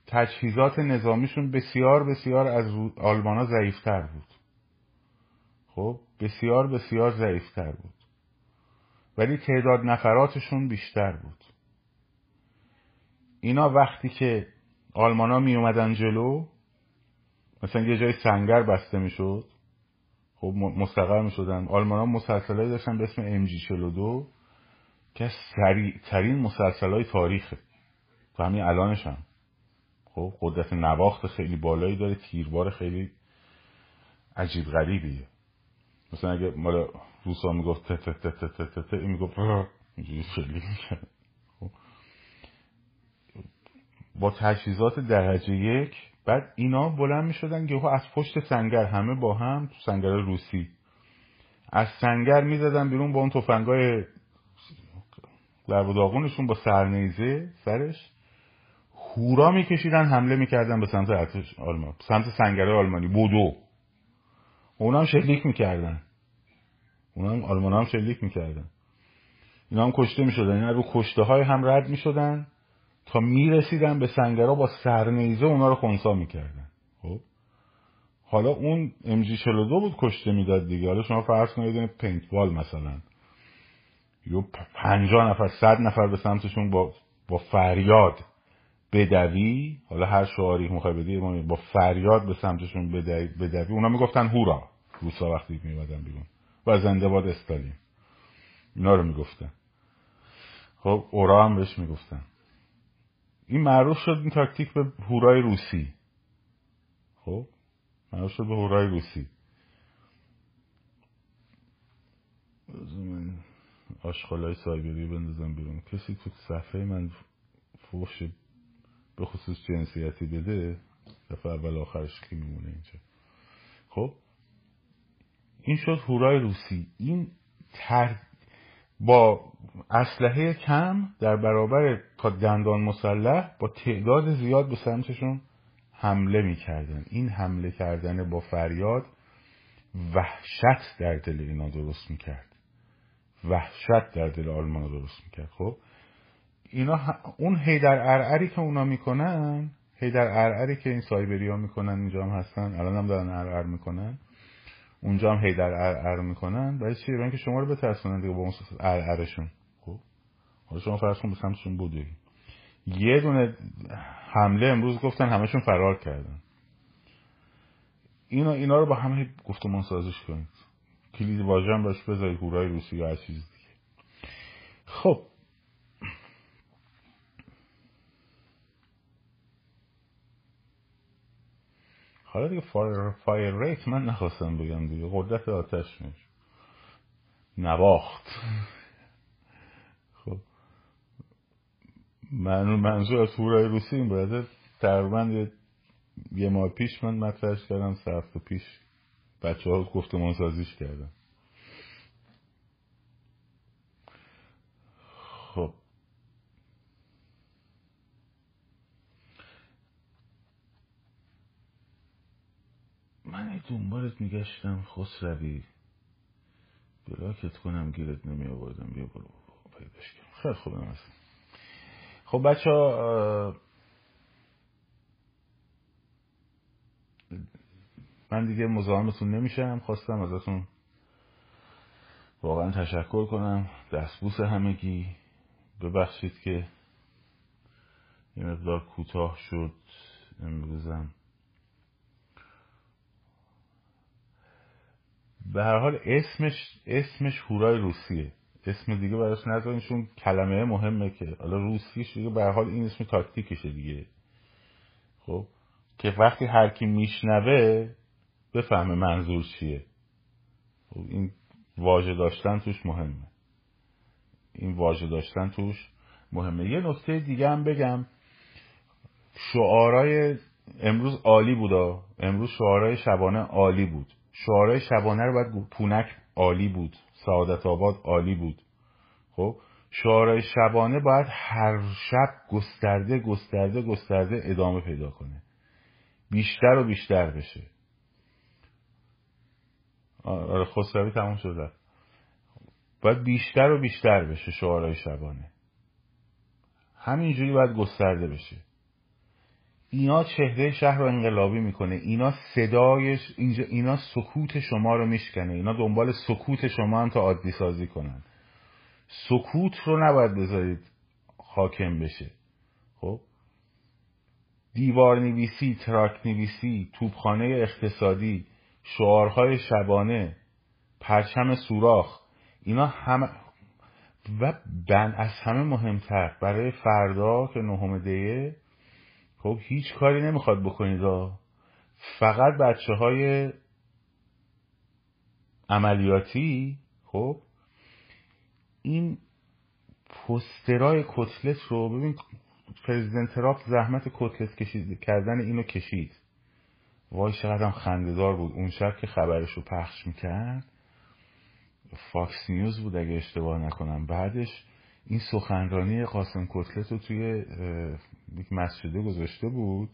تجهیزات نظامیشون بسیار بسیار از آلمان ها ضعیفتر بود. خب بسیار بسیار ضعیفتر بود. ولی تعداد نفراتشون بیشتر بود. اینا وقتی که آلمانا می اومدن جلو مثلا یه جای سنگر بسته می‌شد. خب مستقر می شدن آلمان ها مسلسل داشتن به اسم ام جی 42 که سریع ترین مسلسل های تاریخه. تو همین الانش هم. خب قدرت نواخت خیلی بالایی داره تیربار خیلی عجیب غریبیه. مثلا اگه مال روسا می‌گفت ت ت ت ت ت ت این می‌گفت خب. با تجهیزات درجه یک بعد اینا بلند می‌شدن یهو از پشت سنگر همه با هم تو سنگر روسی. از سنگر می‌زدن بیرون با اون تفنگای در داغونشون با سرنیزه سرش. هورا میکشیدن حمله می‌کردن به سمت ارتش آلمان سمت سنگره آلمانی. بودو. اونا هم شلیک می‌کردن. اونا هم آلمان هم شلیک می‌کردن. اینا هم کشته می‌شدن. اینا رو کشته های هم رد می‌شدن. تا می‌رسیدن به سنگرها با سرنیزه اونا رو خونسا می‌کردن. خب. حالا اون ام جی 42 بود کشته می‌داد دیگه. حالا شما فرض کنید پینتبال مثلا. یا پنجاه نفر صد نفر به سمتشون با با فریاد بدوی. حالا هر شعاری می‌خوای بدی با فریاد به سمتشون بدوی اونا می‌گفتن هورا. روسا وقتی میمدن بیرون. و زنده باد استالین. اینا رو می‌گفتن. خب اورا هم بهش می‌گفتن. این معروف شد این تاکتیک به هورای روسی. خب معروف شد به هورای روسی. من آشخالای سایبری بندازم بیرون. کسی تو صفحه من فوش به خصوص جنسیتی بده دفعه اول آخرش کی میمونه اینجا. خب این شد هورای روسی. این تر با اسلحه کم در برابر تا دندان مسلح با تعداد زیاد به سمتشون حمله می‌کردن. این حمله کردن با فریاد وحشت در دل اینا درست می‌کرد. وحشت در دل آلمان درست می‌کرد. خب اینا اون هیدر ارعری که اونا می‌کنن هیدر ارعری که این سایبری ها می‌کنن اینجا هم هستن الان هم دارن ارعر می‌کنن اونجا هم هیدر ارعر می‌کنن. برای چی؟ برای که شما رو بترسونن دیگه با اون ارعرشون خب؟ حالا شما فرض کن به سمتشون بودی. یه دونه حمله امروز گفتن همشون فرار کردن. اینا اینا رو با همه گفتمان سازش کنید. کلید واژه هم باش بذارید هورای روسی یا هر چیز دیگه. خب حالا دیگه fire, fire rate من نخواستم بگم دیگه. قدرت آتش میشه. نواخت. خب. من منظور از هورای روسی این باید تقریبا یه ماه پیش من مطرحش کردم سه هفته پیش بچه ها گفتمان سازیش کردم خب. من دنبالت میگشتم خسروی. بلاکت کنم گیرت نمی آوردم. بیا برو. پیداش کنم خیلی خوبه مثلا خب بچه من دیگه مزاحمتون نمیشم. خواستم ازتون واقعا تشکر کنم. دستبوس همگی. ببخشید که یه مقدار کوتاه شد. امروزم به هر حال اسمش اسمش هورای روسیه. اسم دیگه براش نذارین چون کلمه مهمه که. حالا روسیش دیگه به هر حال این اسم تاکتیکشه دیگه. خب؟ که وقتی هر کی میشنوه بفهمه منظور چیه. خب این واژه داشتن توش مهمه. این واژه داشتن توش مهمه. یه نکته دیگه هم بگم. شعارای امروز عالی بودا. امروز شعارای شبانه عالی بود. شعارهای شبانه رو باید پونک عالی بود سعادت آباد عالی بود. خب شعارهای شبانه باید هر شب گسترده گسترده گسترده ادامه پیدا کنه. بیشتر و بیشتر بشه. آره خسروی تموم شده باید بیشتر و بیشتر بشه شعارهای شبانه. همینجوری باید گسترده بشه. اینا چهره شهر رو انقلابی می‌کنه. اینا صدایش اینجا اینا سکوت شما رو میشکنه. اینا دنبال سکوت شما هم تا عادی سازی کنن. سکوت رو نباید بذارید حاکم بشه. خب؟ دیوار نویسی تراک نویسی توپخانه اقتصادی شعارهای شبانه پرچم سوراخ اینا همه و بن از همه مهمتر برای فردا که نهم دیه خب هیچ کاری نمی‌خواد بکنید. فقط بچه های عملیاتی خب این پسترای کتلت رو ببین پرزیدنت ترامپ زحمت کتلت کشید کردن اینو کشید. وای چقدر خندهدار بود. اون شب که خبرش رو پخش می‌کرد Fox News بود اگه اشتباه نکنم. بعدش این سخنرانی قاسم کتلت رو توی یک مسجده گذاشته بود.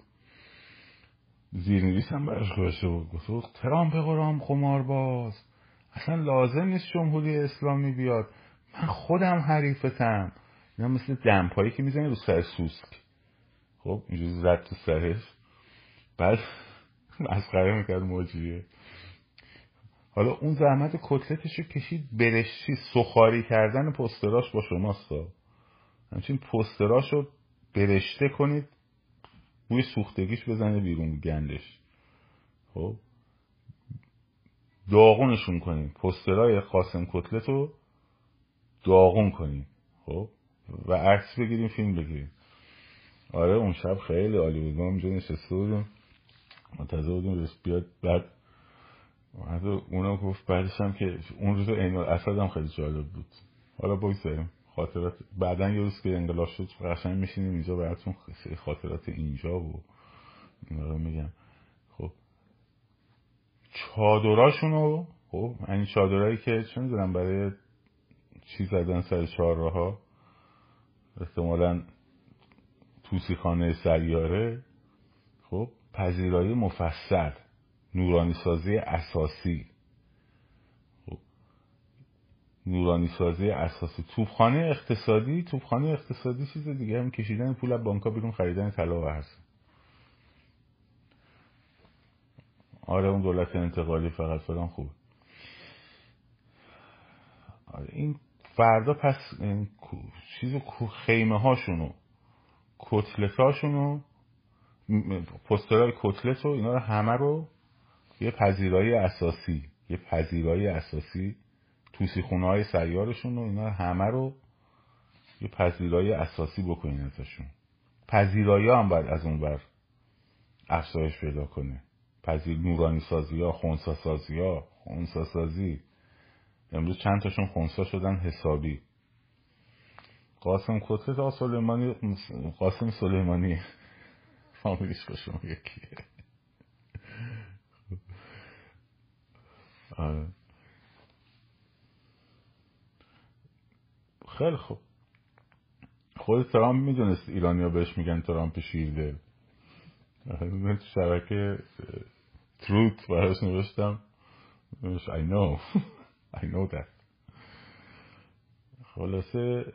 زیرنویس هم براش گذاشته بود. گفت ترامپ قرام قمار باز. اصلا لازم نیست جمهوری اسلامی بیاد. من خودم حریفتم. اینا مثل دمپایی که می‌زنه رو سر سوسک. خب اینجوری زد تو سرش. بعد مسخره می‌کرد موجیه حالا اون زحمت کتلتش رو کشید برشتی. سخاری کردن پستراش با شماستا همچین پستراش رو برشته کنید بوی سوختگیش بزنه بیرون گندش. خب؟ داغونشون کنید. پسترهای قاسم کتلت رو داغون کنید. خب؟ و عکس بگیریم فیلم بگیریم. آره اون شب خیلی عالی بود. ما اونجا نشسته بودیم. منتظر بودیم بیاد. بعد بعد اونم گفت بعدش هم که اون روز این اسد هم خیلی جالب بود. حالا بگذاریم. خاطرات بعدا یه روز که انقلاب شد قشنگ میشینیم اینجا براتون خاطرات اینجا و میگم. خب. چادراشونو خب این چادرایی که چه می‌دونم برای چی زدن سر چهار ها احتمالا توسی خانه سیاره. خب پذیرایی مفصل نورانی سازی اساسی. نورانی سازی اساسی. توفخانه اقتصادی توفخانه اقتصادی چیز دیگه هم کشیدن پول از بانکا بیرون خریدن طلا و هست آره اون دولت انتقالی فقط فلان خوب. آره این فردا پس این چیز خیمه هاشونو کتلت هاشونو پسترهای کتلت و اینا رو همه رو یه پذیرایی اساسی یه پذیرایی اساسی توسی خونه های سیارشون و اینا همه رو یه پذیرایی اساسی بکنین ازشون. پذیرایی هم باید از اون بر افزایش پیدا کنه. پذیر نورانی سازی ها خونسا سازی ها خونسا سازی امروز چند تاشون خونسا شدن حسابی. قاسم کتلت سلیمانی قاسم سلیمانی. فامیلیش باشم یکیه. آره. خیلی خوب. خود ترامپ می‌دونست ایرانیا بهش میگن ترامپ شیرده تو شبکه تروت براش نوشتم. I know. I know that. خلاصه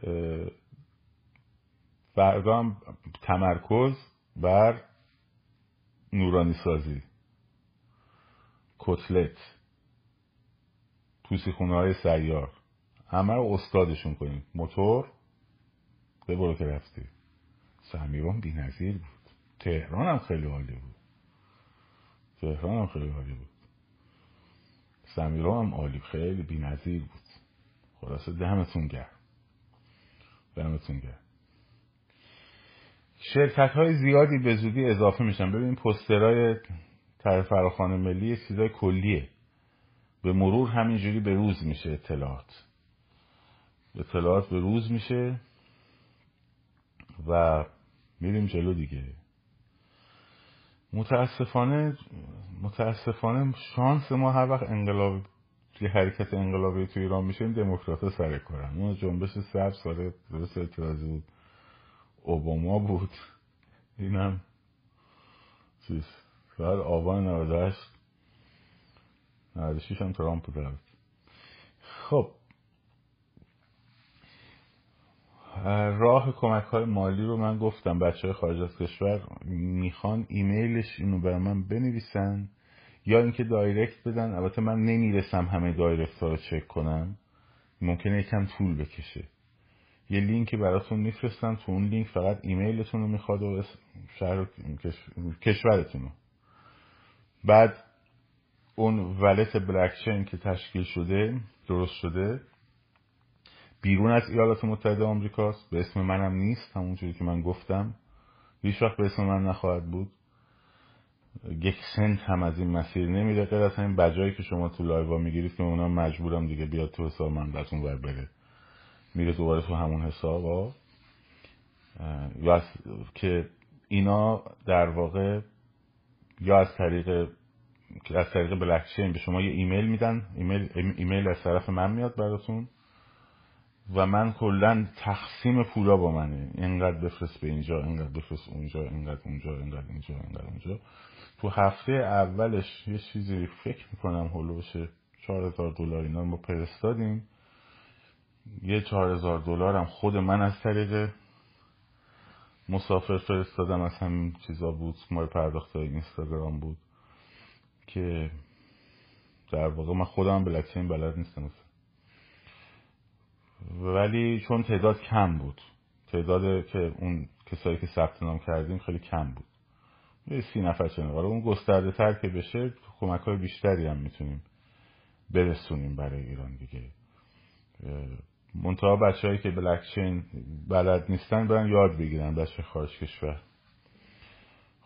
فردا هم تمرکز بر نورانی سازی. کتلت. توسی خونه های سیار. همه رو استادشون کنیم. موتور به برو که رفتی. سمیران بی نظیر بود. تهران هم خیلی عالی بود. تهران هم خیلی عالی بود. سمیران هم عالی خیلی بی نظیر بود. خلاصه دمتون گرم. دمتون گرم. شرکت های زیادی به زودی اضافه میشن. ببین پسترهای طرح فراخان ملی چیزای کلیه. به مرور همینجوری به روز میشه اطلاعات. اطلاعات به روز میشه و میریم جلو دیگه. متاسفانه متاسفانه شانس ما هر وقت انقلاب یه حرکت انقلابی تو ایران میشه این دموکرات سر کارن. اون جنبش سبز سال درست اعتراضی بود. اوباما بود. اینم چیز. سال آبان 98 96 هم ترامپ بود. خب راه کمک های مالی رو من گفتم بچه های خارج از کشور می‌خوان ایمیلش اینو بر من بنویسن یا اینکه دایرکت بدن. البته من نمی‌رسم همه دایرکت ها رو چک کنم. ممکنه یکم طول بکشه. یه لینکی براتون میفرستم تو اون لینک فقط ایمیلتون رو می‌خواد و شهر کشورتون رو. بعد اون wallet blockchain که تشکیل شده درست شده بیرون از ایالات متحده آمریکاست. به اسم منم نیست همونجوری که من گفتم. هیچ وقت به اسم من نخواهد بود. یک سنت هم از این مسیر نمیره. غیر از این بجایی که شما تو live ا می‌گیرید که اونا مجبورم دیگه بیاد تو حساب من بهتون ور بره. میره دوباره تو همون حساب ها. یا که اینا در واقع یا از طریق از طریق بلکچین به شما یه ایمیل میدن. ایمیل, ایمیل از طرف من میاد براتون. و من کلا تقسیم پولا با منه. اینقدر بفرست به اینجا اینقدر بفرست اونجا اینقدر اونجا اینقدر اینجا اینقدر اونجا. تو هفته اولش یه چیزی فکر می‌کنم هلوش چهار هزار دلار اینا ما فرستادیم. یه چهار هزار هم خود من از طریق مسافر فرستادم. از همین چیزا بود مال پرداخت اینستاگرام بود که در واقع من خودم بلکچین بلد نیستم. ولی چون تعداد کم بود. تعداد که اون کسایی که ثبت نام کردیم خیلی کم بود. یه سی نفر چنه ولی اون گسترده تر که بشه کمک های بیشتری هم می‌تونیم برسونیم برای ایران دیگه. منتها بچه هایی که بلکچین بلد نیستن برن یاد بگیرن بچه خارج کشور.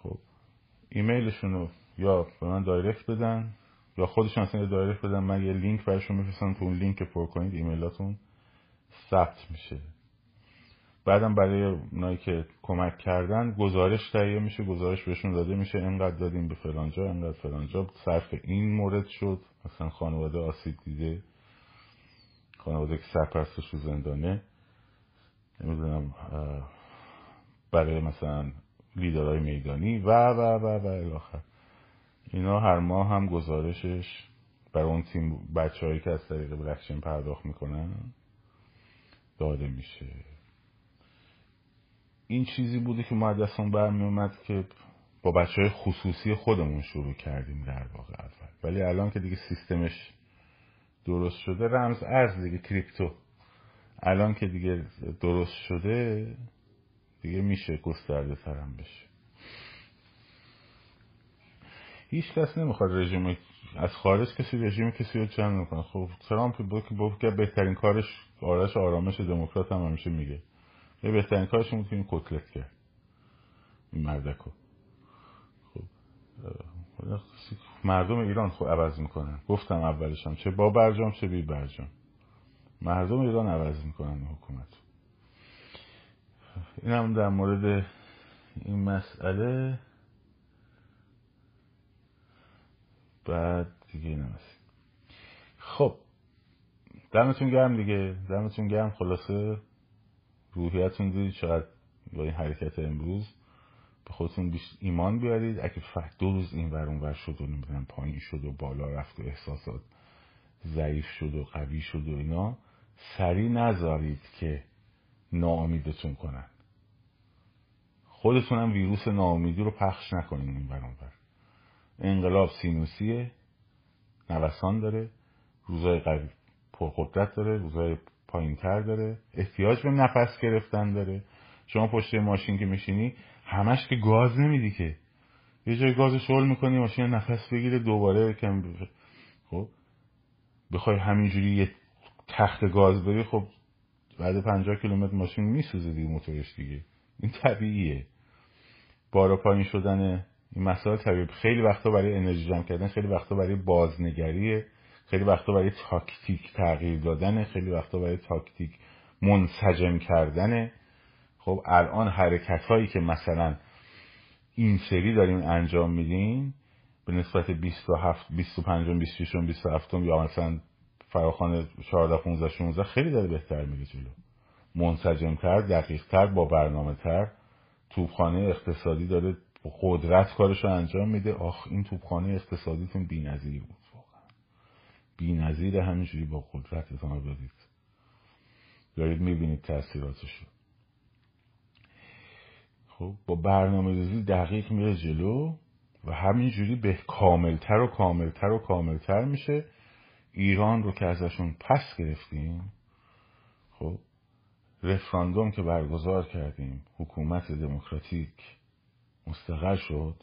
خب ایمیلشون رو یا به من direct بدن یا خودشون اصلا direct بدن. من یه لینک برشون میفرستم. تو اون لینک پر کنید ایمیلاتون ثبت میشه. بعدم برای اونایی که کمک کردن گزارش تهیه میشه گزارش بهشون داده میشه اینقدر دادیم به فلانجا اینقدر فلانجا صرف این مورد شد. مثلا خانواده آسیب دیده. خانواده که سرپرستش رو زندانه. نمی‌دونم برای مثلا لیدرهای میدانی. و و و و الاخر اینا هر ماه هم گزارشش برای اون تیم بچه هایی که از طریق بلکشن پرداخت می‌کنن. داده میشه. این چیزی بوده که ما دستان برمی اومد که با بچه های خصوصی خودمون شروع کردیم در واقع اول. ولی الان که دیگه سیستمش درست شده رمز ارز دیگه کریپتو. الان که دیگه درست شده دیگه میشه گسترده ترم بشه. هیچ کس نمی‌خواد رژیم از خارج کسی رژیم کسی رو چند می‌کنه خب ترامپ با که بهترین کارش آرش آرامش دموکرات هم همیشه میگه. یه بهترین کارش این کتلت کرد. این مردکو. خب مردم ایران خب عوض می‌کنن. گفتم اولشم چه با برجام چه بی برجام. مردم ایران عوض می‌کنن حکومت. این هم در مورد این مسئله. بعد دیگه نمست خب دمتون گرم دیگه. دمتون گرم. خلاصه روحیتون دیدید چقدر با این حرکت امروز. به خودتون بیش ایمان بیارید. اگه فقط دو روز این ور ور شد و نمی‌دونم پایین شد و بالا رفت و احساسات ضعیف شد و قوی شد و اینا سری نذارید که ناامیدتون کنن. خودتونم ویروس ناامیدی رو پخش نکنید این ور ور. انقلاب سینوسیه. نوسان داره. روزای قوی. پرقدرت داره پایین تر داره. احتیاج به نفس گرفتن داره. شما پشت ماشین که میشینی همش که گاز نمیدی که. یه جای گاز شل می‌کنی ماشین نفس بگیره دوباره کم خب؟ بخوای همینجوری یه تخت گاز بری خب بعد پنجاه کیلومتر ماشین میسوزه دیگه موتورش دیگه. این طبیعیه. بالا پایین شدن این مسائل طبیعی. خیلی وقتا برای انرژی جمع کردن خیلی وقتا برای بازنگریه. خیلی وقتا برای تاکتیک تغییر دادن خیلی وقتا برای تاکتیک منسجم کردنه. خب الان حرکت هایی که مثلا این سری داریم انجام میدیم به نسبت 27 25 26 27 یا مثلا فراخان 14 15 16 خیلی داره بهتر میره جلو. منسجم تر دقیق تر با برنامه تر. توپخانه اقتصادی داره قدرت کارش رو انجام میده. آخ این توپخانه اقتصادیتون بی‌نظیر بود. واقعا بی‌نظیر همینجوری با قدرتتون رو بدید. دارید می‌بینید تاثیراتش خب با برنامه ریزی دقیق میره جلو و همینجوری به کاملتر و کاملتر و کاملتر میشه. ایران رو که ازشون پس گرفتیم خب رفراندوم که برگزار کردیم حکومت دموکراتیک مستقر شد.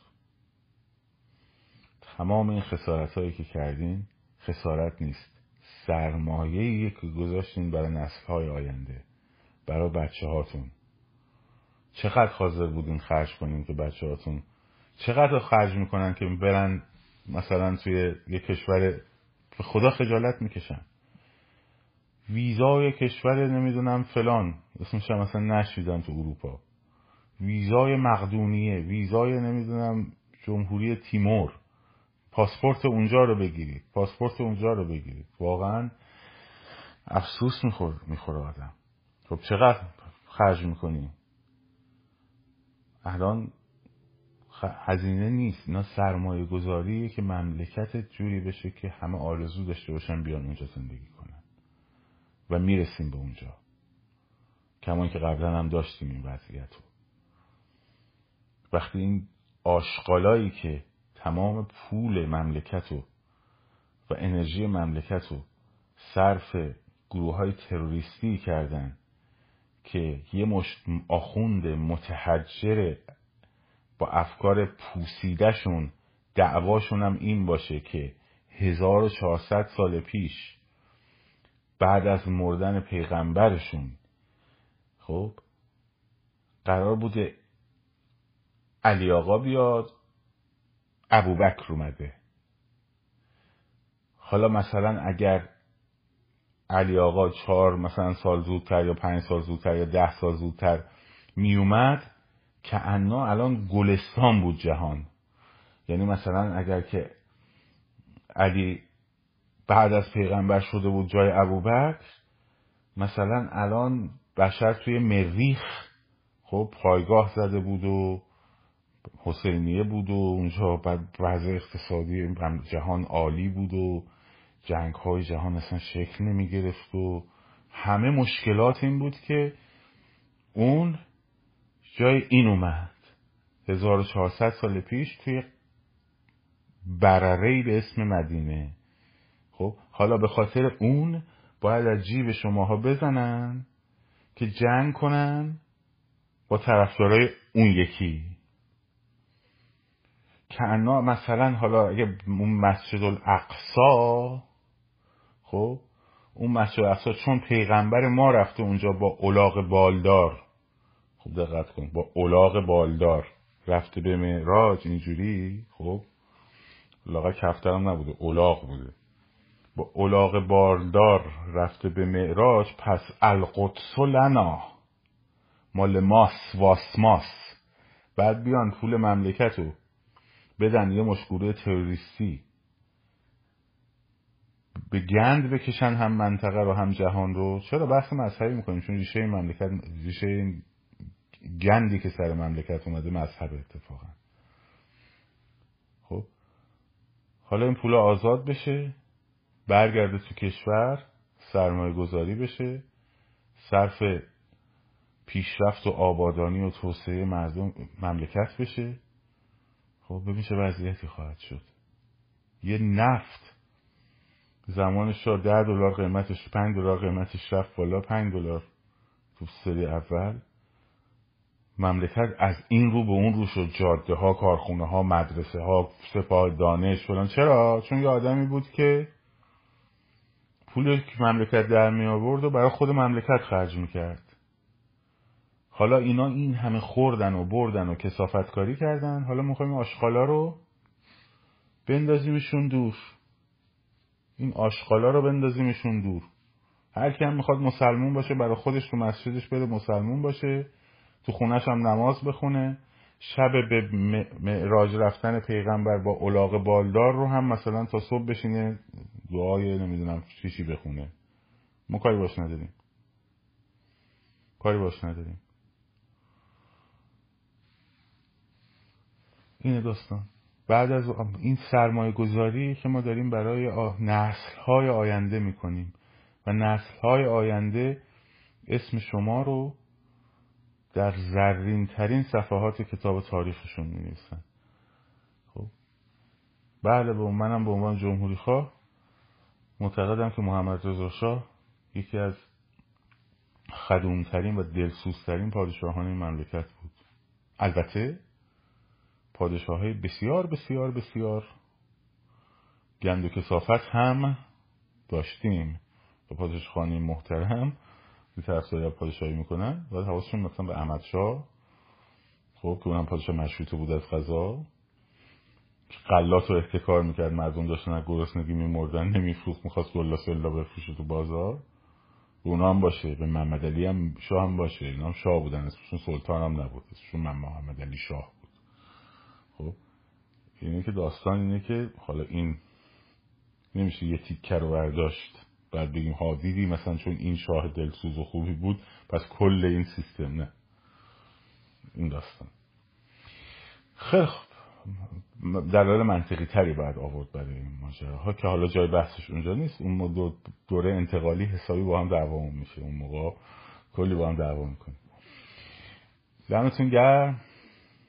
تمام این خسارت هایی که کردین خسارت نیست. سرمایه که گذاشتین برای نسل های آینده. برای بچه هاتون چقدر حاضر بودین خرج کنین که بچه هاتون چقدر خرج می‌کنن که برن مثلا توی یه کشور خدا خجالت می‌کشن؟ ویزای کشور نمی‌دونم فلان. اسمش مثلا نشیدن تو اروپا. ویزای مقدونیه. ویزای نمی‌دونم جمهوری تیمور. پاسپورت اونجا رو بگیرید. پاسپورت اونجا رو بگیرید. واقعا افسوس میخور می‌خوره آدم. خب چقدر خرج می‌کنی؟ الان هزینه نیست. اینا سرمایه گذاریه که مملکت جوری بشه که همه آرزو داشته باشن بیان اونجا زندگی کنن. و می‌رسیم به اونجا. کمان که قبلا هم داشتیم این وضعیت رو. وقتی این آشغالایی که تمام پول مملکت و و انرژی مملکت رو صرف گروه های تروریستی کردن که یه مش آخوند متحجر با افکار پوسیدهشون دعواشون هم این باشه که 1400 سال پیش بعد از مردن پیغمبرشون خب قرار بوده علی آقا بیاد ابوبکر اومده. حالا مثلا اگر علی آقا چهار مثلا سال زودتر یا پنج سال زودتر یا ده سال زودتر می اومد که انا الان گلستان بود جهان. یعنی مثلا اگر که علی بعد از پیغمبر شده بود جای ابوبکر مثلا الان بشر توی مریخ خب پایگاه زده بود و حسینیه بود و اونجا بعد وضع اقتصادی جهان عالی بود و جنگ های جهان اصلا شکل نمی گرفت و همه مشکلات این بود که اون جای این اومد. 1400 سال پیش توی برره به اسم مدینه. خب حالا به خاطر اون باید از جیب شماها بزنن که جنگ کنن با طرفدارای اون یکی. که مثلا حالا اگه اون مسجد الاقصا خب اون مسجد الاقصا چون پیغمبر ما رفته اونجا با اولاغ بالدار. خب دقت کن با اولاغ بالدار رفته به معراج اینجوری خب لاغا کفترم نبوده اولاغ بوده. با اولاغ بالدار رفته به معراج پس القدس لنا مال ماس واسماس بعد بیان پول مملکت رو بدن یه مشگوره تروریستی. به گند بکشن هم منطقه رو هم جهان رو. چرا بحث مذهبی می‌کنیم؟ چون ریشه این مملکت ریشه این گندی که سر مملکت اومده مذهب اتفاقا. خب؟ حالا این پول آزاد بشه برگرده تو کشور سرمایه گذاری بشه. صرف پیشرفت و آبادانی و توسعه مردم مملکت بشه. خب ببین چه وضعیتی خواهد شد. یه نفت. زمان شاه ده دلار قیمتش پنج دلار قیمتش رفت بالا پنج دلار تو سری اول. مملکت از این رو به اون رو شد جاده ها کارخونه ها مدرسه ها سپاه دانش فلان. چرا؟ چون یه آدمی بود که پول که مملکت در می آورد و برای خود مملکت خرج می‌کرد. حالا اینا این همه خوردن و بردن و کسافت کاری کردن. حالا می‌خوایم آشغالا رو بندازیمشون دور. این آشغالا رو بندازیمشون دور. هر کی هم می‌خواد مسلمون باشه برای خودش تو مسجدش بره مسلمون باشه. تو خونش هم نماز بخونه. شب به معراج رفتن پیغمبر با علاق بالدار رو هم مثلا تا صبح بشینه دعای نمی‌دونم چیشی بخونه. ما کاری باش نداریم. کاری باش نداریم. اینه داستان. بعد از این سرمایه گذاری که ما داریم برای نسل های آینده می‌کنیم. و نسل های آینده اسم شما رو در زرین ترین صفحات کتاب تاریخشون می نویسن خب؟ بله به منم به عنوان جمهوری خواه. معتقدم که محمد رضا شاه یکی از خدومترین و دلسوزترین پادشاهان این مملکت بود. البته پادشاه های بسیار بسیار بسیار گند و کسافت هم داشتیم. و پادشاهانی محترم که طرفداری پادشاهی می‌کنن باید حواسشون مثلا به احمد شاه. خب که اونم پادشاه مشروطه بود از که قلات رو احتکار می‌کرد مردم داشتن از گرسنگی میمردن نمیفروخت می‌خواست گلا سلا بفروشه تو بازار. به اونا هم باشه به محمد علی هم شاه هم باشه. اینا هم شاه بودن اسمشون سلطان هم نبود اسمشون محمد علی شاه خب اینه که داستان اینه که حالا این نمیشه یه تیکه رو برداشت بعد بگیم ها دیدی مثلا چون این شاه دلسوز و خوبی بود پس کل این سیستم نه. این داستان. خیلی خوب. دلایل منطقی تری باید آورد برای این ماجراها که حالا جای بحثش اونجا نیست. اون دوره انتقالی حسابی با هم دعوامون میشه. اون موقع کلی با هم دعوا می‌کنیم. دمتون گرم.